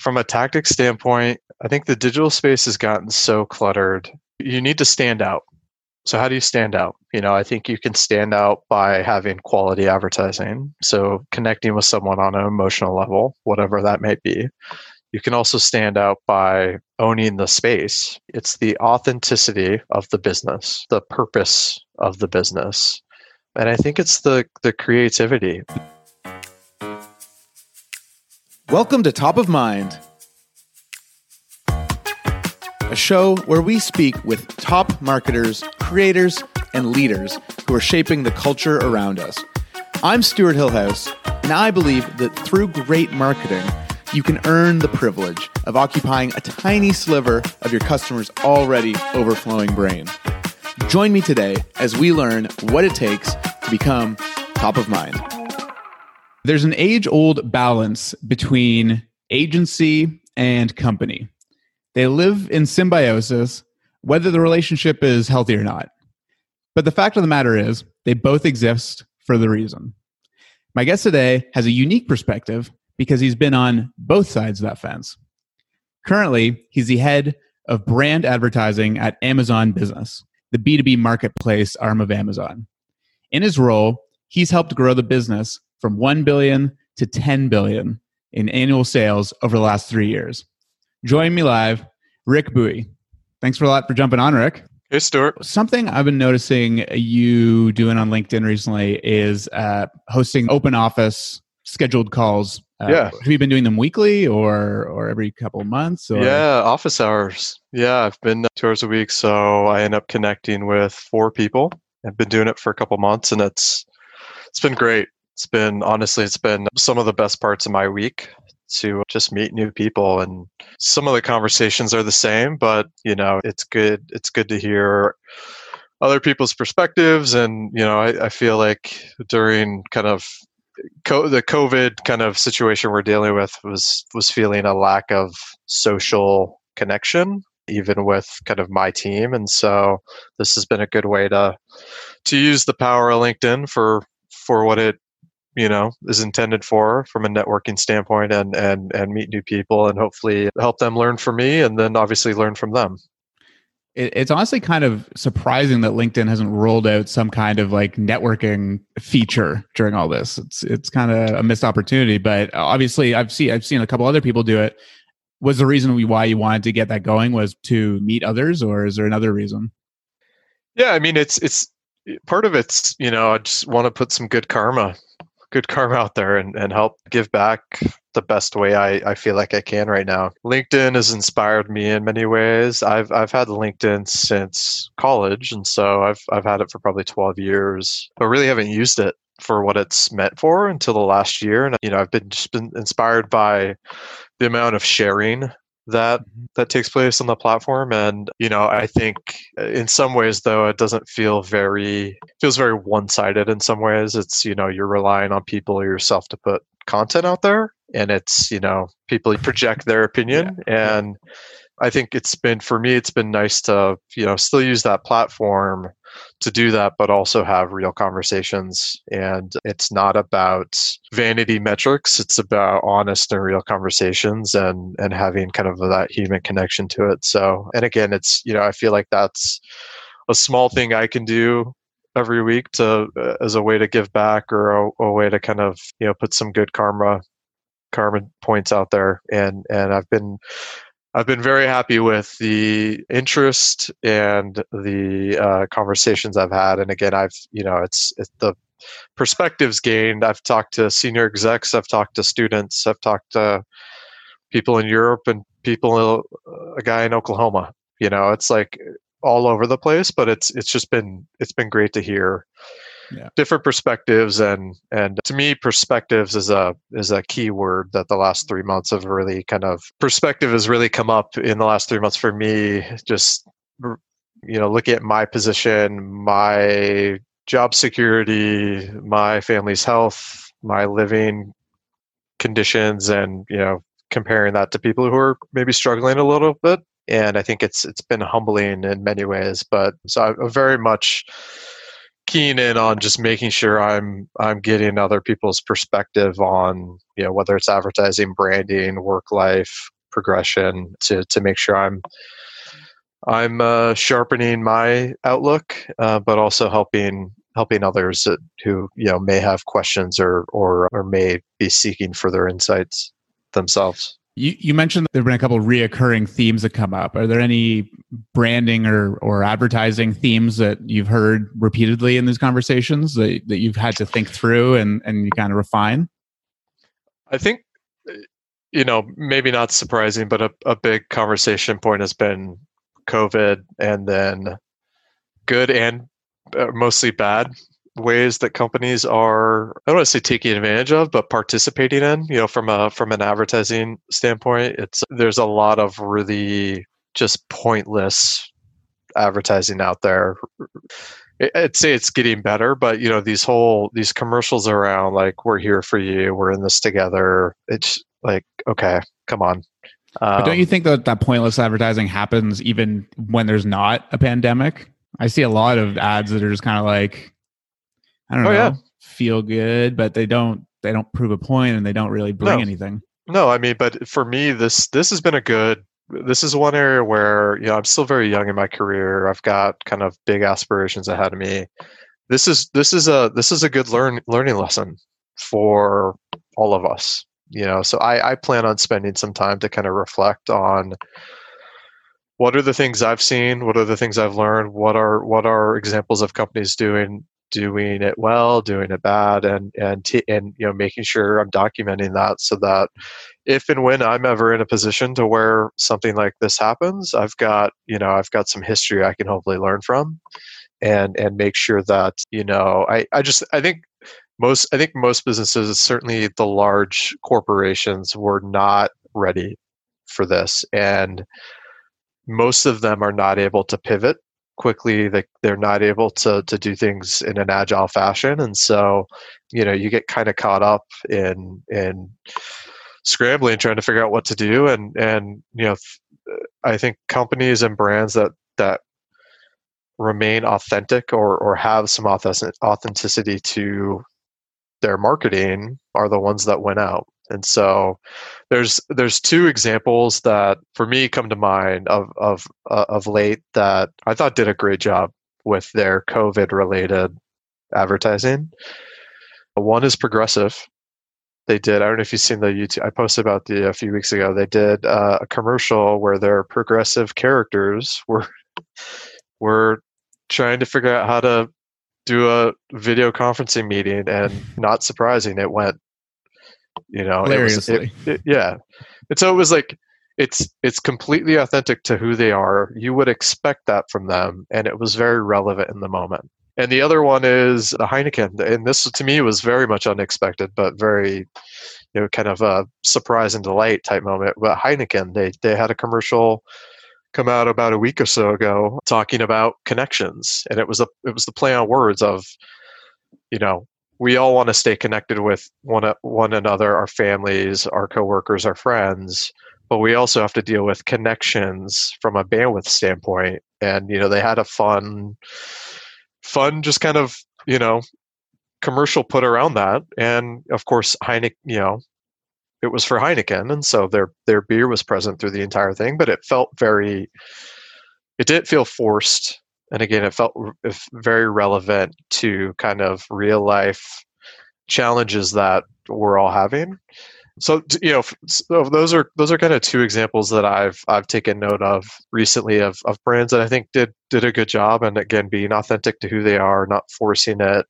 from a tactic standpoint, I think the digital space has gotten so cluttered. You need to stand out. So, how do you stand out? You know, I think you can stand out by having quality advertising. So, connecting with someone on an emotional level, whatever that may be. You can also stand out by owning the space. It's the authenticity of the business, the purpose of the business. And I think it's the, the creativity. Welcome to Top of Mind, a show where we speak with top marketers, creators, and leaders who are shaping the culture around us. I'm Stuart Hillhouse, and I believe that through great marketing, you can earn the privilege of occupying a tiny sliver of your customer's already overflowing brain. Join me today as we learn what it takes to become top of mind. There's an age old balance between agency and company. They live in symbiosis, whether the relationship is healthy or not. But the fact of the matter is, they both exist for the reason. My guest today has a unique perspective because he's been on both sides of that fence. Currently, he's the head of brand advertising at Amazon Business, the B2B marketplace arm of Amazon. In his role, he's helped grow the business from 1 billion to 10 billion in annual sales over the last three years. Join me live, Rick Buie. Thanks for a lot for jumping on, Rick. Hey, Stuart. Something I've been noticing you doing on LinkedIn recently is uh, hosting open office scheduled calls. Uh, yeah. Have you been doing them weekly or or every couple of months? Or? Yeah, office hours. Yeah, I've been two hours a week, so I end up connecting with four people. I've been doing it for a couple months, and it's it's been great. It's been honestly, it's been some of the best parts of my week to just meet new people and some of the conversations are the same but you know it's good it's good to hear other people's perspectives and you know i, I feel like during kind of co- the covid kind of situation we're dealing with was was feeling a lack of social connection even with kind of my team and so this has been a good way to to use the power of linkedin for for what it you know is intended for from a networking standpoint and and and meet new people and hopefully help them learn from me and then obviously learn from them. It's honestly kind of surprising that linkedin hasn't rolled out some kind of like networking feature during all this. It's it's kind of a missed opportunity but obviously i've seen i've seen a couple other people do it. Was the reason why you wanted to get that going was to meet others or is there another reason? Yeah i mean it's it's part of it's you know i just want to put some good karma good karma out there and, and help give back the best way I, I feel like I can right now. LinkedIn has inspired me in many ways. I've I've had LinkedIn since college and so I've I've had it for probably 12 years, but really haven't used it for what it's meant for until the last year. And you know, I've been just been inspired by the amount of sharing that mm-hmm. that takes place on the platform and you know i think uh, in some ways though it doesn't feel very feels very one-sided in some ways it's you know you're relying on people or yourself to put content out there and it's you know people project their opinion yeah. and i think it's been for me it's been nice to you know still use that platform to do that, but also have real conversations. And it's not about vanity metrics. It's about honest and real conversations and, and having kind of that human connection to it. So, and again, it's, you know, I feel like that's a small thing I can do every week to uh, as a way to give back or a, a way to kind of, you know, put some good karma karma points out there and and I've been I've been very happy with the interest and the uh, conversations I've had. And again, I've you know it's, it's the perspectives gained. I've talked to senior execs, I've talked to students, I've talked to people in Europe and people, a guy in Oklahoma. You know, it's like all over the place, but it's it's just been it's been great to hear yeah. different perspectives and and to me perspectives is a is a key word that the last three months have really kind of perspective has really come up in the last three months for me just you know looking at my position my job security my family's health my living conditions and you know comparing that to people who are maybe struggling a little bit and i think it's it's been humbling in many ways but so i'm very much keen in on just making sure I'm I'm getting other people's perspective on you know whether it's advertising, branding, work life progression to to make sure I'm I'm uh, sharpening my outlook, uh, but also helping helping others that, who you know may have questions or or or may be seeking further insights themselves. You, you mentioned there have been a couple reoccurring themes that come up. Are there any branding or, or advertising themes that you've heard repeatedly in these conversations that, that you've had to think through and, and you kind of refine? I think, you know, maybe not surprising, but a, a big conversation point has been COVID and then good and uh, mostly bad ways that companies are I don't want to say taking advantage of, but participating in. You know, from a from an advertising standpoint, it's there's a lot of really just pointless advertising out there. I'd say it's getting better, but you know these whole these commercials around like we're here for you, we're in this together. It's like okay, come on. Um, but don't you um, think that that pointless advertising happens even when there's not a pandemic? I see a lot of ads that are just kind of like I don't oh, know, yeah. feel good, but they don't they don't prove a point and they don't really bring no. anything. No, I mean, but for me, this this has been a good. This is one area where you know I'm still very young in my career. I've got kind of big aspirations ahead of me. This is this is a this is a good learn learning lesson for all of us. You know, so I, I plan on spending some time to kind of reflect on what are the things I've seen, what are the things I've learned, what are what are examples of companies doing doing it well, doing it bad, and and t- and you know making sure I'm documenting that so that if and when I'm ever in a position to where something like this happens, I've got you know I've got some history I can hopefully learn from, and and make sure that you know I I just I think most I think most businesses, certainly the large corporations, were not ready for this, and most of them are not able to pivot quickly they, they're not able to to do things in an agile fashion. And so you know you get kind of caught up in in scrambling trying to figure out what to do. And and you know i think companies and brands that that remain authentic or or have some authenticity to their marketing are the ones that went out and so there's there's two examples that for me come to mind of of uh, of late that I thought did a great job with their COVID related advertising. One is Progressive. They did. I don't know if you've seen the YouTube. I posted about the a few weeks ago. They did uh, a commercial where their progressive characters were were trying to figure out how to do a video conferencing meeting, and not surprising, it went you know, it was, it, it, yeah. And so it was like it's it's completely authentic to who they are. You would expect that from them, and it was very relevant in the moment. And the other one is the Heineken, and this to me was very much unexpected, but very, you know, kind of a surprise and delight type moment. But Heineken, they they had a commercial come out about a week or so ago talking about connections, and it was a it was the play on words of, you know, we all want to stay connected with one one another, our families, our coworkers, our friends, but we also have to deal with connections from a bandwidth standpoint. And you know, they had a fun, fun, just kind of you know, commercial put around that, and of course Heineken, you know, it was for Heineken, and so their their beer was present through the entire thing, but it felt very, it didn't feel forced and again it felt very relevant to kind of real life challenges that we're all having. So you know so those are those are kind of two examples that i've i've taken note of recently of, of brands that i think did did a good job. And again being authentic to who they are not forcing it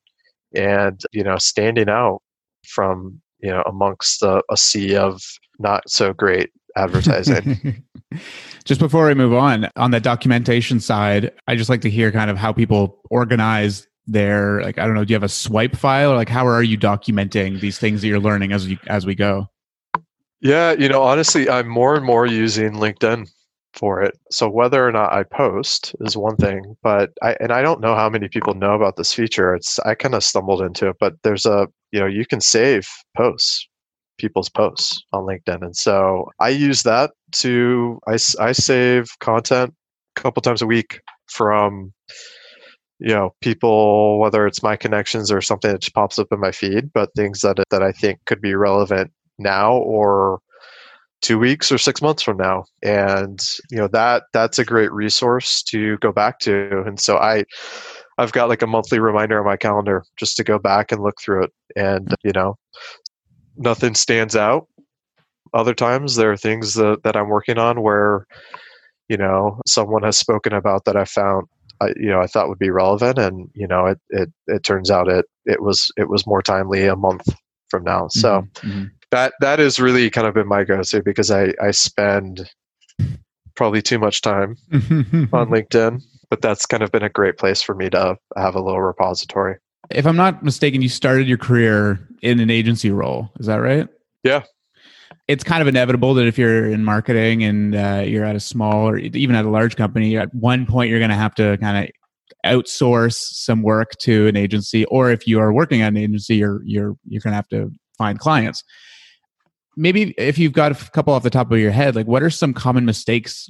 and you know standing out from you know amongst a, a sea of not so great advertising Just before we move on, on the documentation side, I just like to hear kind of how people organize their like I don't know, do you have a swipe file or like how are you documenting these things that you're learning as you as we go? Yeah, you know, honestly, I'm more and more using LinkedIn for it. So whether or not I post is one thing, but I and I don't know how many people know about this feature. It's I kind of stumbled into it, but there's a you know you can save posts people's posts on LinkedIn. And so I use that to, I, I save content a couple times a week from you know people whether it's my connections or something that just pops up in my feed but things that that i think could be relevant now or two weeks or six months from now and you know that that's a great resource to go back to and so i i've got like a monthly reminder on my calendar just to go back and look through it and you know nothing stands out other times there are things that, that i'm working on where you know someone has spoken about that i found I, you know I thought would be relevant, and you know it it it turns out it it was it was more timely a month from now. So mm-hmm. mm-hmm. that that is really kind of been my go-to because I I spend probably too much time on LinkedIn, but that's kind of been a great place for me to have a little repository. If I'm not mistaken, you started your career in an agency role. Is that right? Yeah, it's kind of inevitable that if you're in marketing and uh, you're at a small or even at a large company, at one point you're going to have to kind of outsource some work to an agency, or if you are working at an agency, you're you're you're going to have to find clients. Maybe if you've got a couple off the top of your head, like what are some common mistakes?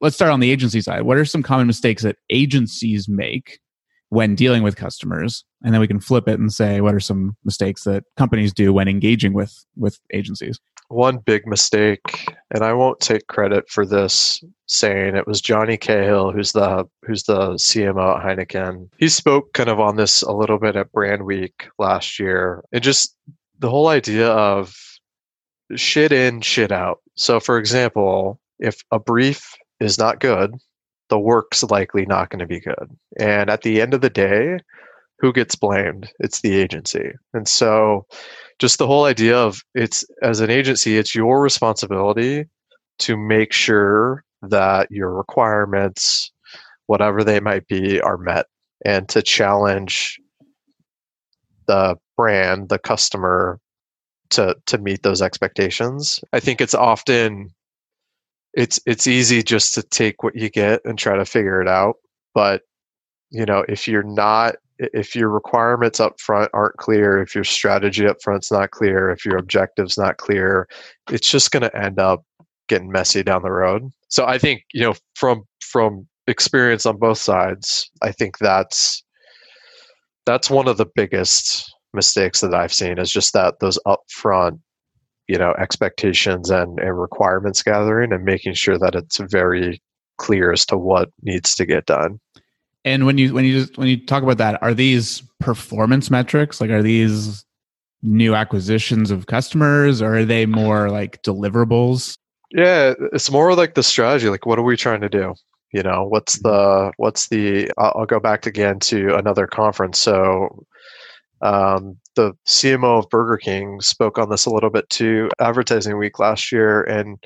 Let's start on the agency side. What are some common mistakes that agencies make when dealing with customers and then we can flip it and say what are some mistakes that companies do when engaging with with agencies? One big mistake and i won't take credit for this saying it was Jonnie Cahill who's the who's the cmo at heineken. He spoke kind of on this a little bit at brand week last year and just the whole idea of shit in shit out. So for example if a brief is not good the work's likely not going to be good. And at the end of the day, who gets blamed? It's the agency. And so just the whole idea of it's as an agency, it's your responsibility to make sure that your requirements, whatever they might be, are met and to challenge the brand, the customer to to meet those expectations. I think it's often it's it's easy just to take what you get and try to figure it out but you know if you're not if your requirements up front aren't clear if your strategy up front's not clear if your objectives not clear it's just going to end up getting messy down the road. So i think you know from from experience on both sides i think that's that's one of the biggest mistakes that i've seen is just that those upfront you know expectations and, and requirements gathering and making sure that it's very clear as to what needs to get done. And when you when you just when you talk about that are these performance metrics? Like are these new acquisitions of customers or are they more like deliverables? Yeah it's more like the strategy like what are we trying to do? You know what's the what's the i'll go back again to another conference. So um, the CMO of Burger King spoke on this a little bit too, Advertising Week last year, and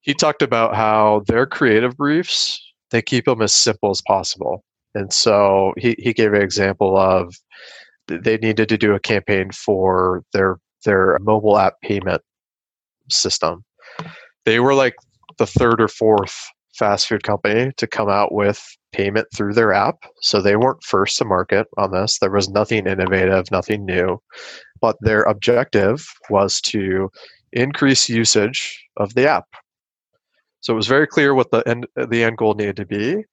he talked about how their creative briefs they keep them as simple as possible. And so he, he gave an example of they needed to do a campaign for their their mobile app payment system. They were like the third or fourth fast food company to come out with payment through their app. So they weren't first to market on this. There was nothing innovative, nothing new. But their objective was to increase usage of the app. So it was very clear what the end the end goal needed to be.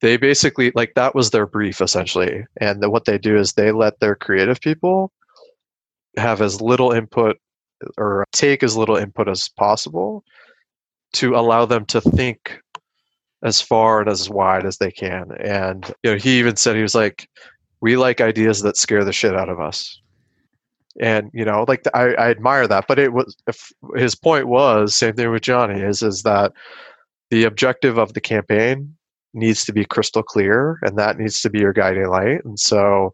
They basically like that was their brief essentially. And what they do is they let their creative people have as little input or take as little input as possible to allow them to think as far and as wide as they can. And you know, he even said he was like, "We like ideas that scare the shit out of us." And you know, like I, I admire that. But it was if his point was same thing with Jonnie is is that the objective of the campaign needs to be crystal clear, and that needs to be your guiding light. And so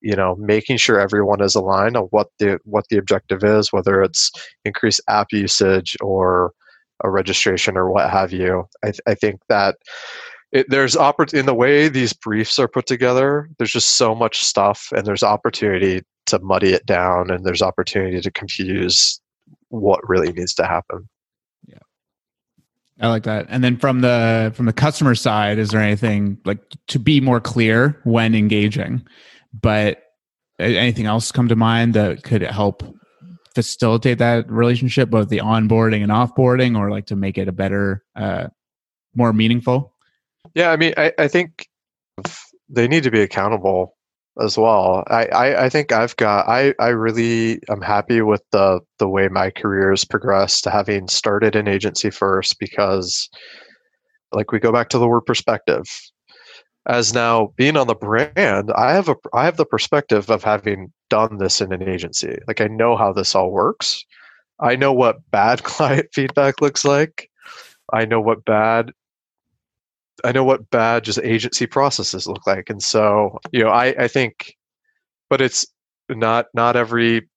you know making sure everyone is aligned on what the what the objective is whether it's increased app usage or a registration or what have you. I, th- I think that it, there's oppor- in the way these briefs are put together. There's just so much stuff, and there's opportunity to muddy it down, and there's opportunity to confuse what really needs to happen. Yeah, I like that. And then from the from the customer side, is there anything like to be more clear when engaging? But anything else come to mind that could help facilitate that relationship, both the onboarding and offboarding, or like to make it a better, uh, more meaningful? Yeah, I mean, I, I think they need to be accountable as well. I, I, I think I've got I, I really am happy with the the way my career has progressed to having started an agency first because like we go back to the word perspective. As now being on the brand, I have a I have the perspective of having done this in an agency. Like I know how this all works. I know what bad client feedback looks like. I know what bad I know what bad just agency processes look like. And so, you know, I, I think but it's not not every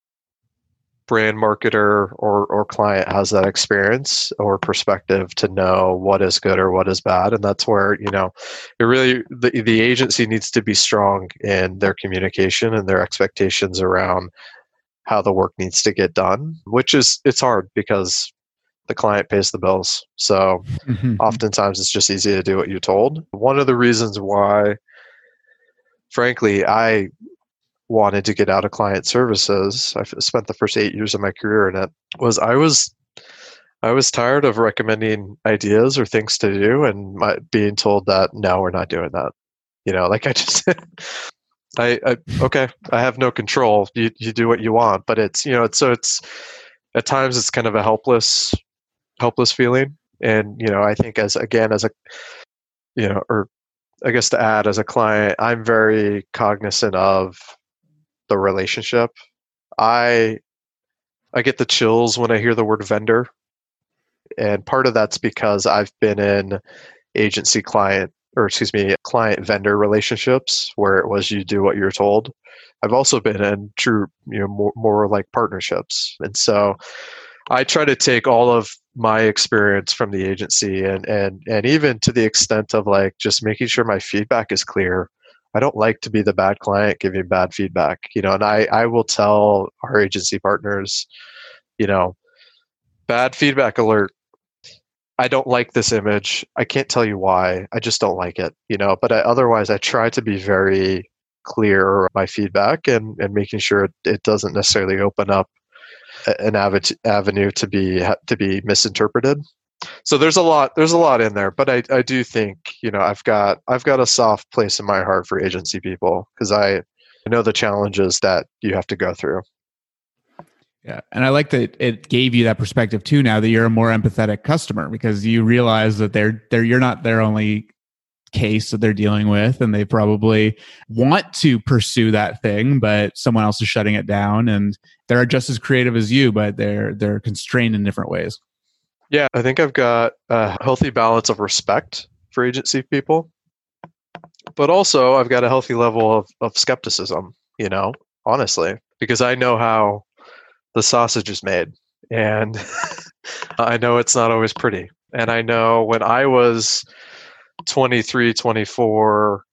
brand marketer or, or client has that experience or perspective to know what is good or what is bad. And that's where you know it really the, the agency needs to be strong in their communication and their expectations around how the work needs to get done which is it's hard because the client pays the bills. So mm-hmm. oftentimes it's just easy to do what you're told. One of the reasons why frankly i wanted to get out of client services. I spent the first eight years of my career in it was i was i was tired of recommending ideas or things to do and my, being told that no we're not doing that. You know like i just I, I, okay i have no control. You, you do what you want but it's you know it's so it's at times it's kind of a helpless helpless feeling. And you know i think as again as a you know or i guess to add as a client i'm very cognizant of the relationship. I I get the chills when I hear the word vendor. And part of that's because I've been in agency client or excuse me, client vendor relationships where it was you do what you're told. I've also been in true, you know, more, more like partnerships. And so I try to take all of my experience from the agency and and and even to the extent of like just making sure my feedback is clear I don't like to be the bad client giving bad feedback, you know, and I, I will tell our agency partners, you know, bad feedback alert. I don't like this image. I can't tell you why. I just don't like it, you know, but I, otherwise I try to be very clear my feedback and, and making sure it, it doesn't necessarily open up an avenue to be to be misinterpreted so there's a lot there's a lot in there but i i do think you know i've got i've got a soft place in my heart for agency people because i know the challenges that you have to go through. Yeah and i like that it gave you that perspective too now that you're a more empathetic customer because you realize that they're they're you're not their only case that they're dealing with and they probably want to pursue that thing but someone else is shutting it down and they're just as creative as you but they're they're constrained in different ways yeah, I think I've got a healthy balance of respect for agency people, but also I've got a healthy level of, of skepticism, you know, honestly, because I know how the sausage is made. And I know it's not always pretty. And I know when I was 23, 24,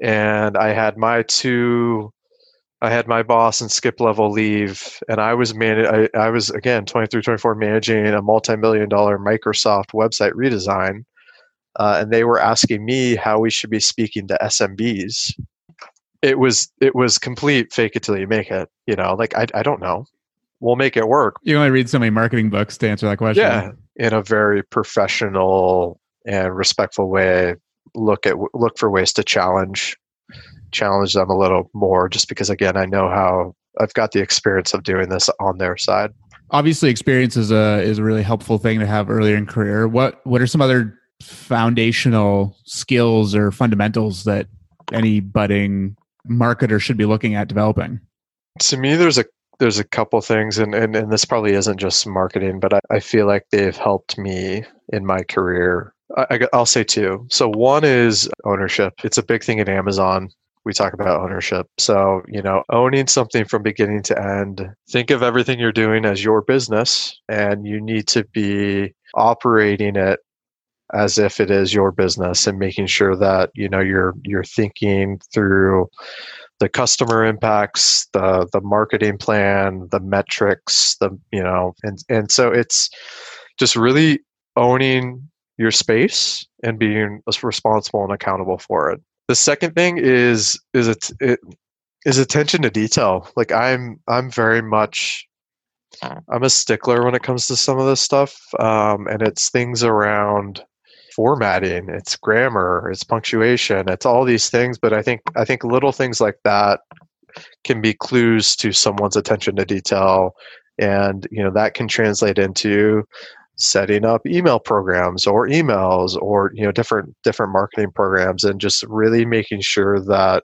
and I had my two I had my boss and skip level leave, and I was man. I, I was again 23, 24 managing a multi-million dollar Microsoft website redesign, uh, and they were asking me how we should be speaking to SMBs. It was it was complete fake it till you make it. You know, like I I don't know. We'll make it work. You only read so many marketing books to answer that question. Yeah, in a very professional and respectful way. Look at look for ways to challenge challenge them a little more just because again i know how i've got the experience of doing this on their side. Obviously experience is a is a really helpful thing to have earlier in career. What what are some other foundational skills or fundamentals that any budding marketer should be looking at developing? To me there's a there's a couple things and, and, and this probably isn't just marketing but I, I feel like they've helped me in my career. I, will say two. So one is ownership. It's a big thing at Amazon we talk about ownership. So, you know, owning something from beginning to end, think of everything you're doing as your business and you need to be operating it as if it is your business and making sure that, you know, you're you're thinking through the customer impacts, the the marketing plan, the metrics, the, you know, and and so it's just really owning your space and being responsible and accountable for it the second thing is is it, it is attention to detail. Like I'm I'm very much I'm a stickler when it comes to some of this stuff, um, and it's things around formatting, it's grammar, it's punctuation, it's all these things. But I think I think little things like that can be clues to someone's attention to detail, and you know that can translate into setting up email programs or emails or you know different different marketing programs and just really making sure that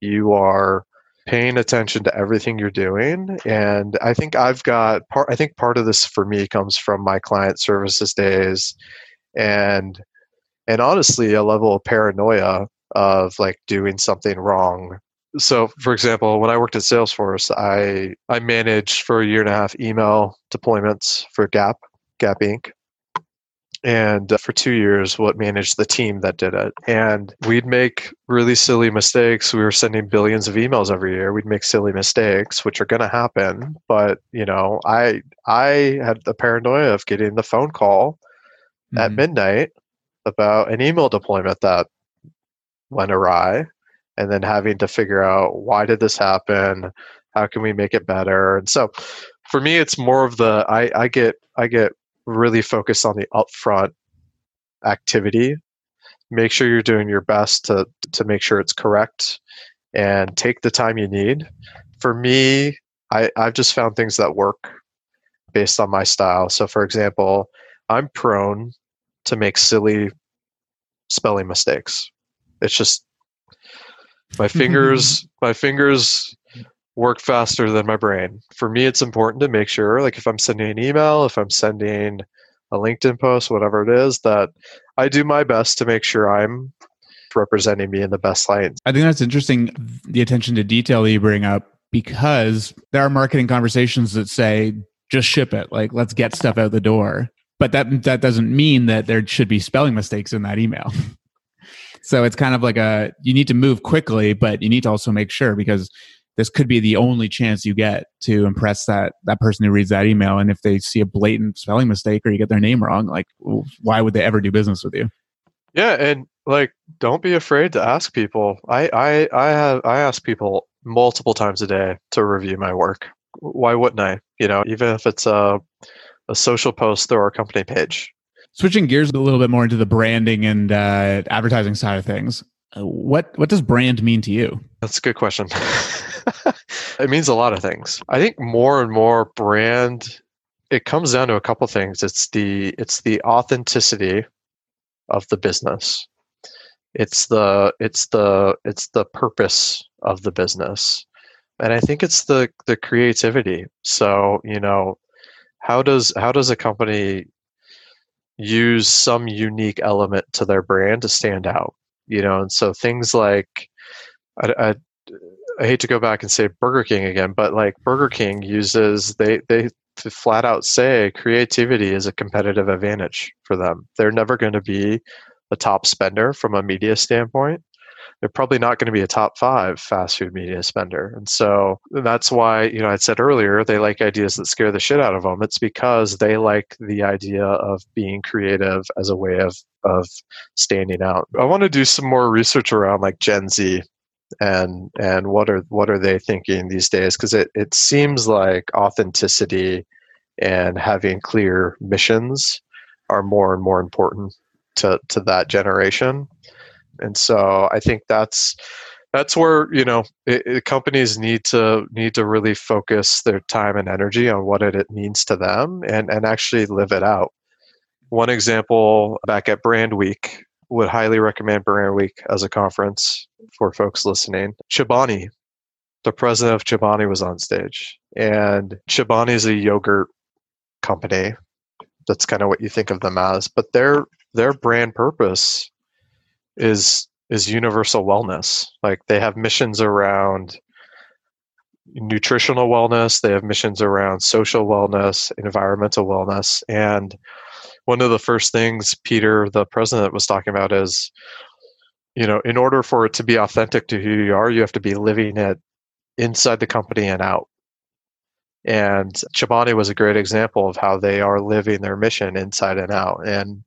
you are paying attention to everything you're doing. And i think i've got part i think part of this for me comes from my client services days and and honestly a level of paranoia of like doing something wrong. So for example when i worked at salesforce i i managed for a year and a half email deployments for gap gap inc. And uh, for two years what managed the team that did it. And we'd make really silly mistakes. We were sending billions of emails every year. We'd make silly mistakes which are going to happen. But you know i i had the paranoia of getting the phone call mm-hmm. at midnight about an email deployment that went awry and then having to figure out why did this happen? How can we make it better? And so for me it's more of the i i get i get really focus on the upfront activity. Make sure you're doing your best to to make sure it's correct and take the time you need. For me, I, I've just found things that work based on my style. So for example, I'm prone to make silly spelling mistakes. It's just my fingers my fingers work faster than my brain. For me, it's important to make sure, like if I'm sending an email, if I'm sending a LinkedIn post, whatever it is, that I do my best to make sure I'm representing me in the best light. I think that's interesting, the attention to detail you bring up, because there are marketing conversations that say, just ship it, like let's get stuff out the door. But that that doesn't mean that there should be spelling mistakes in that email. so it's kind of like a you need to move quickly, but you need to also make sure because this could be the only chance you get to impress that that person who reads that email. And if they see a blatant spelling mistake or you get their name wrong like why would they ever do business with you? Yeah and like don't be afraid to ask people. I i i have i ask people multiple times a day to review my work. Why wouldn't i? You know even if it's a a social post through our company page. Switching gears a little bit more into the branding and uh, advertising side of things uh, what what does brand mean to you that's a good question it means a lot of things. I think more and more brand it comes down to a couple things. It's the it's the authenticity of the business. It's the it's the it's the purpose of the business. And I think it's the the creativity. So, you know, how does how does a company use some unique element to their brand to stand out? You know, and so things like I, I, I hate to go back and say Burger King again, but like Burger King uses they they flat out say creativity is a competitive advantage for them. They're never going to be a top spender from a media standpoint. They're probably not going to be a top five fast food media spender. And so that's why, you know, I said earlier, they like ideas that scare the shit out of them. It's because they like the idea of being creative as a way of, of standing out. I want to do some more research around like Gen Z and and what are what are they thinking these days because it, it seems like authenticity and having clear missions are more and more important to to that generation and so i think that's that's where you know it, it, companies need to need to really focus their time and energy on what it, it means to them and and actually live it out one example back at brand week would highly recommend Brand Week as a conference for folks listening. Chobani, the president of Chobani was on stage, and Chobani is a yogurt company. That's kind of what you think of them as, but their their brand purpose is is universal wellness. Like they have missions around nutritional wellness, they have missions around social wellness, environmental wellness, and one of the first things Peter, the president, was talking about is, you know, in order for it to be authentic to who you are, you have to be living it inside the company and out. And Chobani was a great example of how they are living their mission inside and out. And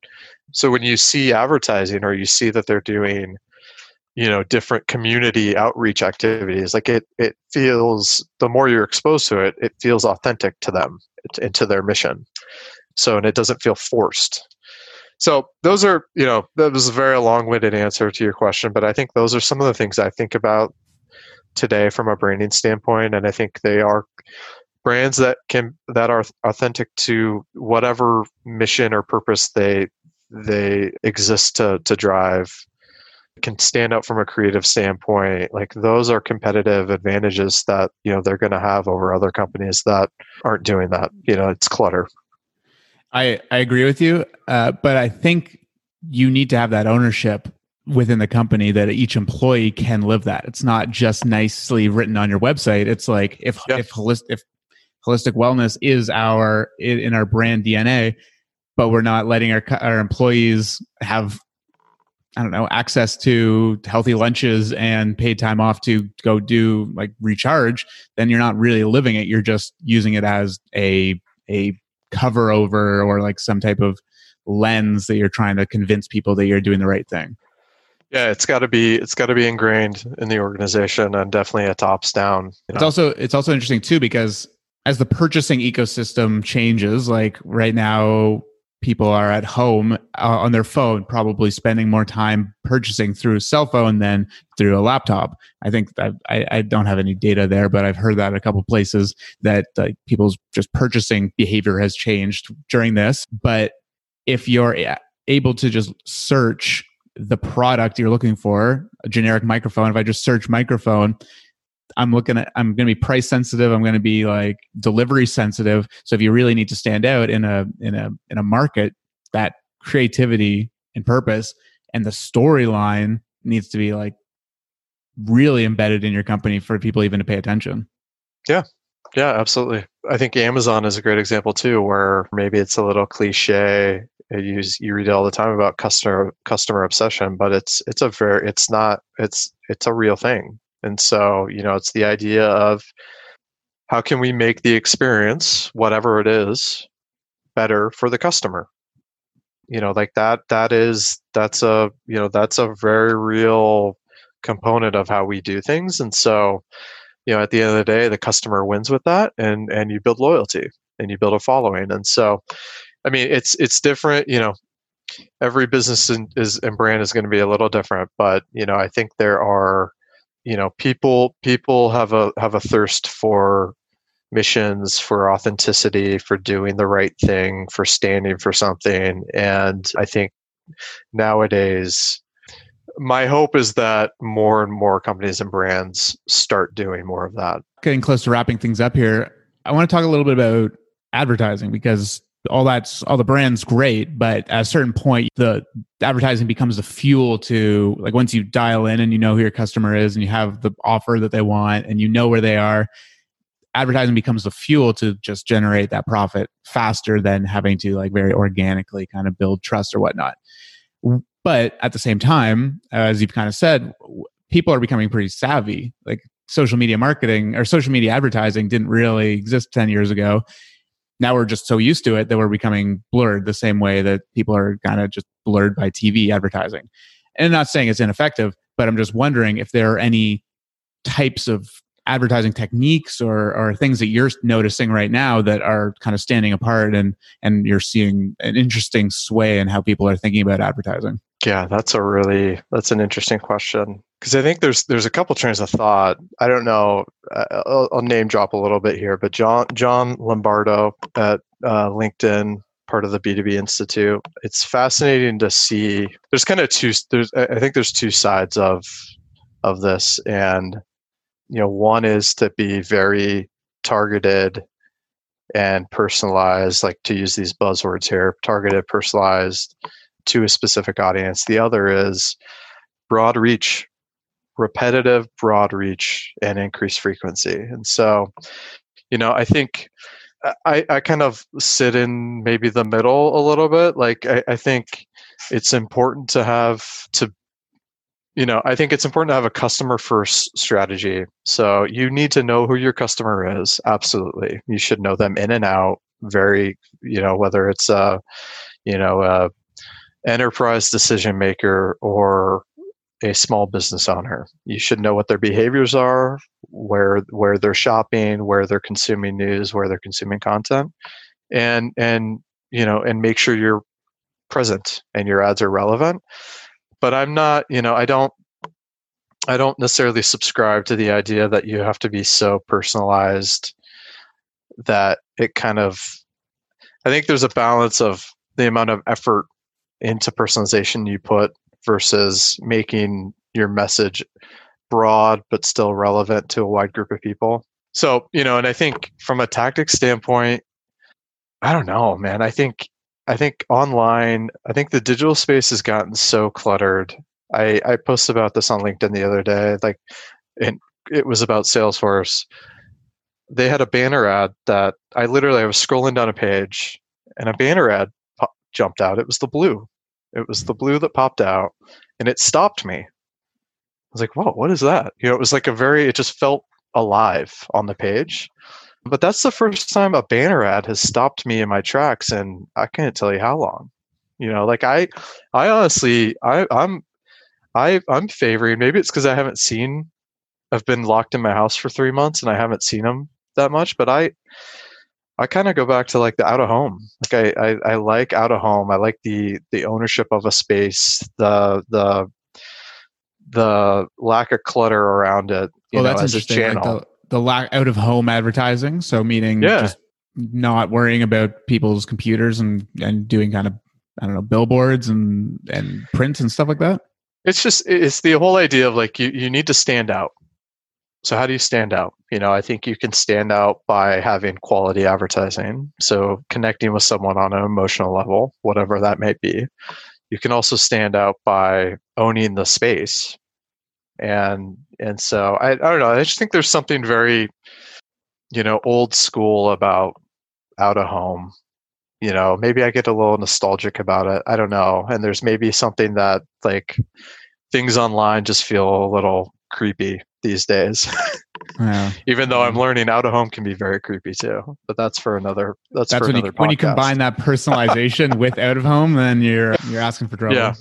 so when you see advertising or you see that they're doing, you know, different community outreach activities, like it, it feels, the more you're exposed to it, it feels authentic to them and to their mission. So, and it doesn't feel forced. so those are you know that was a very long-winded answer to your question but i think those are some of the things i think about today from a branding standpoint and i think they are brands that can that are authentic to whatever mission or purpose they they exist to to drive can stand out from a creative standpoint like those are competitive advantages that you know they're going to have over other companies that aren't doing that you know it's clutter. I i agree with you uh, but i think you need to have that ownership within the company that each employee can live that. It's not just nicely written on your website. It's like if yeah. if holistic if holistic wellness is our in our brand dna but we're not letting our our employees have I don't know, access to healthy lunches and paid time off to go do like recharge, then you're not really living it. You're just using it as a a cover over or like some type of lens that you're trying to convince people that you're doing the right thing. Yeah, it's got to be it's got to be ingrained in the organization and definitely a tops down. You know? It's also it's also interesting too because as the purchasing ecosystem changes, like right now people are at home uh, on their phone, probably spending more time purchasing through cell phone than through a laptop. I think I, I don't have any data there, but I've heard that a couple places that uh, people's just purchasing behavior has changed during this. But if you're able to just search the product you're looking for, a generic microphone, if I just search microphone, I'm looking at I'm going to be price sensitive. I'm going to be like delivery sensitive. So if you really need to stand out in a in a in a market, that creativity and purpose and the storyline needs to be like really embedded in your company for people even to pay attention. Yeah. Yeah, absolutely. I think Amazon is a great example too, where maybe it's a little cliche. You you read all the time about customer customer obsession, but it's it's a very it's not it's it's a real thing. And so, you know, it's the idea of how can we make the experience, whatever it is, better for the customer? You know, like that, that is, that's a, you know, that's a very real component of how we do things. And so, you know, at the end of the day, the customer wins with that and, and you build loyalty and you build a following. And so, I mean, it's, it's different, you know, every business in, is and brand is going to be a little different, but, you know, I think there are, you know people people have a have a thirst for missions for authenticity for doing the right thing for standing for something. And i think nowadays my hope is that more and more companies and brands start doing more of that. Getting close to wrapping things up here i want to talk a little bit about advertising because all that's all the brand's great but at a certain point the advertising becomes the fuel to like once you dial in and you know who your customer is and you have the offer that they want and you know where they are advertising becomes the fuel to just generate that profit faster than having to like very organically kind of build trust or whatnot. But at the same time as you've kind of said people are becoming pretty savvy. Like social media marketing or social media advertising didn't really exist 10 years ago now we're just so used to it that we're becoming blurred the same way that people are kind of just blurred by TV advertising. And I'm not saying it's ineffective, but I'm just wondering if there are any types of advertising techniques or, or things that you're noticing right now that are kind of standing apart and and you're seeing an interesting sway in how people are thinking about advertising yeah that's a really that's an interesting question because I think there's there's a couple trains of thought. I don't know. Uh, I'll, I'll, name drop a little bit here, but Jon Jon Lombardo at uh, LinkedIn, part of the B2B Institute. It's fascinating to see. There's kind of two. There's I think there's two sides of of this, and you know, one is to be very targeted and personalized, like to use these buzzwords here, targeted, personalized to a specific audience. The other is broad reach repetitive, broad reach, and increased frequency. And so, you know, I think uh, I, I kind of sit in maybe the middle a little bit. Like, I, I think it's important to have to you know i think it's important to have a customer first strategy so you need to know who your customer is absolutely you should know them in and out very you know whether it's a you know a enterprise decision maker or a small business owner. You should know what their behaviors are, where where they're shopping, where they're consuming news, where they're consuming content, and and you know and make sure you're present and your ads are relevant. But I'm not, you know, I don't I don't necessarily subscribe to the idea that you have to be so personalized that it kind of I think there's a balance of the amount of effort into personalization you put versus making your message broad but still relevant to a wide group of people. So, you know, and I think from a tactics standpoint, I don't know, man. I think I think online, I think the digital space has gotten so cluttered. I, I posted about this on LinkedIn the other day. Like, and it was about Salesforce. They had a banner ad that I literally I was scrolling down a page, and a banner ad jumped out. It was the blue. It was the blue that popped out, and it stopped me. I was like, "Whoa, what is that?" You know, it was like a very. It just felt alive on the page. But that's the first time a banner ad has stopped me in my tracks, and I can't tell you how long. You know, like I, I honestly, I, I'm, I, I'm favoring. Maybe it's because I haven't seen. I've been locked in my house for three months, and I haven't seen them that much. But I, I kind of go back to like the out of home. Like I, I, I like out of home. I like the the ownership of a space. The the the lack of clutter around it. You oh, know, that's interesting. Like the, the lack out of home advertising. So meaning Yeah. just not worrying about people's computers and and doing kind of I don't know billboards and and print and stuff like that. it's just it's the whole idea of like you, you need to stand out so how do you stand out? You know i think you can stand out by having quality advertising. So connecting with someone on an emotional level whatever that may be. You can also stand out by owning the space. And and so i, I don't know i just think there's something very you know old school about out of home. You know maybe i get a little nostalgic about it i don't know. And there's maybe something that like things online just feel a little creepy these days Yeah. even though i'm learning out of home can be very creepy too but that's for another that's, That's for when you another when you combine that personalization with out of home, then you're you're asking for trouble. Yeah.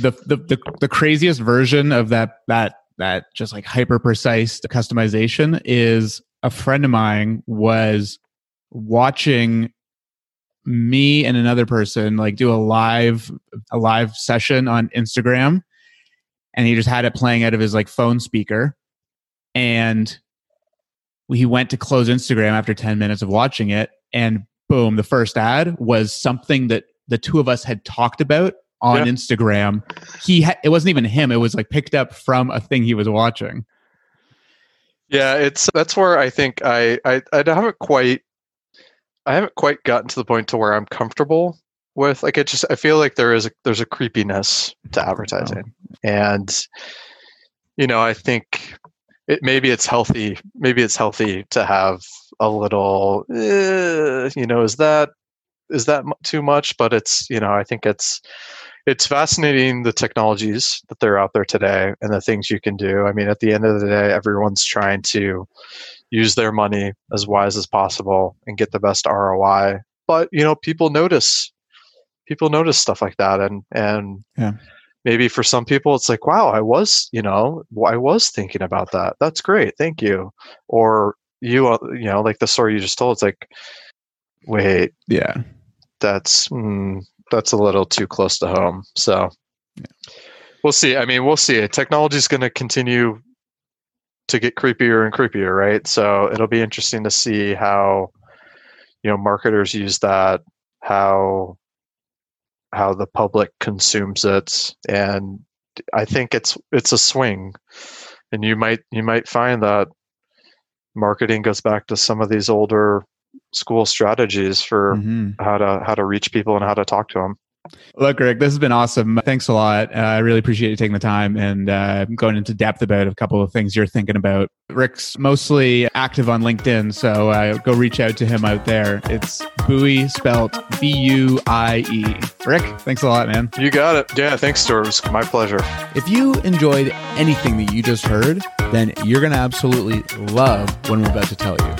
The, the the the craziest version of that that that just like hyper precise customization is a friend of mine was watching me and another person like do a live a live session on Instagram and he just had it playing out of his like phone speaker. And he went to close Instagram after 10 minutes of watching it and boom the first ad was something that the two of us had talked about on Yeah. Instagram. He ha- it wasn't even him it was like picked up from a thing he was watching. Yeah, it's that's where I think I, I I haven't quite I haven't quite gotten to the point to where I'm comfortable with like it just I feel like there is a, there's a creepiness to advertising. And you know, I think it maybe it's healthy maybe it's healthy to have a little eh, you know, is that is that too much but it's you know, I think it's it's fascinating the technologies that they're out there today and the things you can do. I mean, at the end of the day, everyone's trying to use their money as wise as possible and get the best ROI. But you know, people notice people notice stuff like that, and and Yeah. maybe for some people, it's like, wow, I was you know, I was thinking about that. That's great, thank you. Or you, uh, you know, like the story you just told. It's like, wait, yeah that's mm, that's a little too close to home. So we'll see. I mean, we'll see. Technology is going to continue to get creepier and creepier, right? So it'll be interesting to see how you know marketers use that, how how the public consumes it, and I think it's it's a swing, and you might you might find that marketing goes back to some of these older school strategies for Mhm. how to how to reach people and how to talk to them. Look, Rick, this has been awesome. Thanks a lot. Uh, I really appreciate you taking the time and uh, going into depth about a couple of things you're thinking about. Rick's mostly active on LinkedIn, so uh, go reach out to him out there. It's Buie, spelt B U I E. Rick, thanks a lot, man. You got it. Yeah, thanks, Stuart. It was my pleasure. If you enjoyed anything that you just heard, then you're going to absolutely love what I'm about to tell you.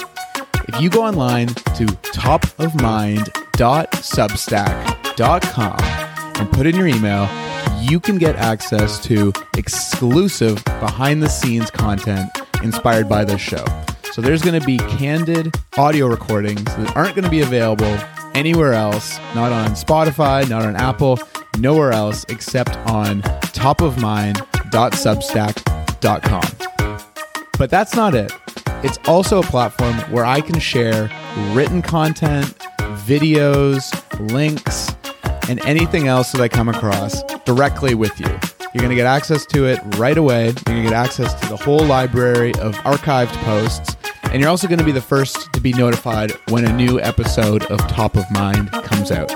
If you go online to topofmind.substack.com and put in your email, you can get access to exclusive behind the scenes content inspired by this show. So there's going to be candid audio recordings that aren't going to be available anywhere else, not on Spotify, not on Apple, nowhere else except on topofmind.substack.com. But that's not it. It's also a platform where I can share written content, videos, links, and anything else that I come across directly with you. You're going to get access to it right away. You're going to get access to the whole library of archived posts. And you're also going to be the first to be notified when a new episode of Top of Mind comes out.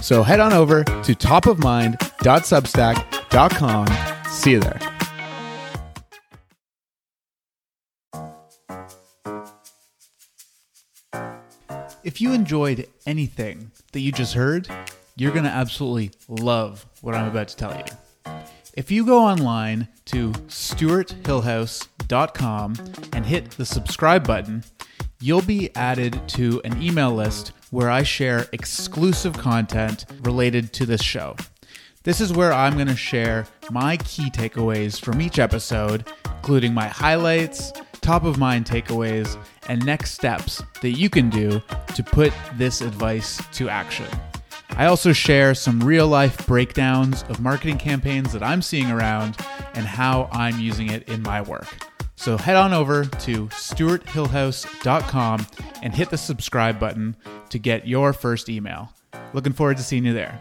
So head on over to topofmind.substack.com. See you there. If you enjoyed anything that you just heard, you're going to absolutely love what I'm about to tell you. If you go online to stuarthillhouse.com and hit the subscribe button, you'll be added to an email list where I share exclusive content related to this show. This is where I'm going to share my key takeaways from each episode, including my highlights, top of mind takeaways, and next steps that you can do to put this advice to action. I also share some real life breakdowns of marketing campaigns that I'm seeing around and how I'm using it in my work. So head on over to stuarthillhouse.com and hit the subscribe button to get your first email. Looking forward to seeing you there.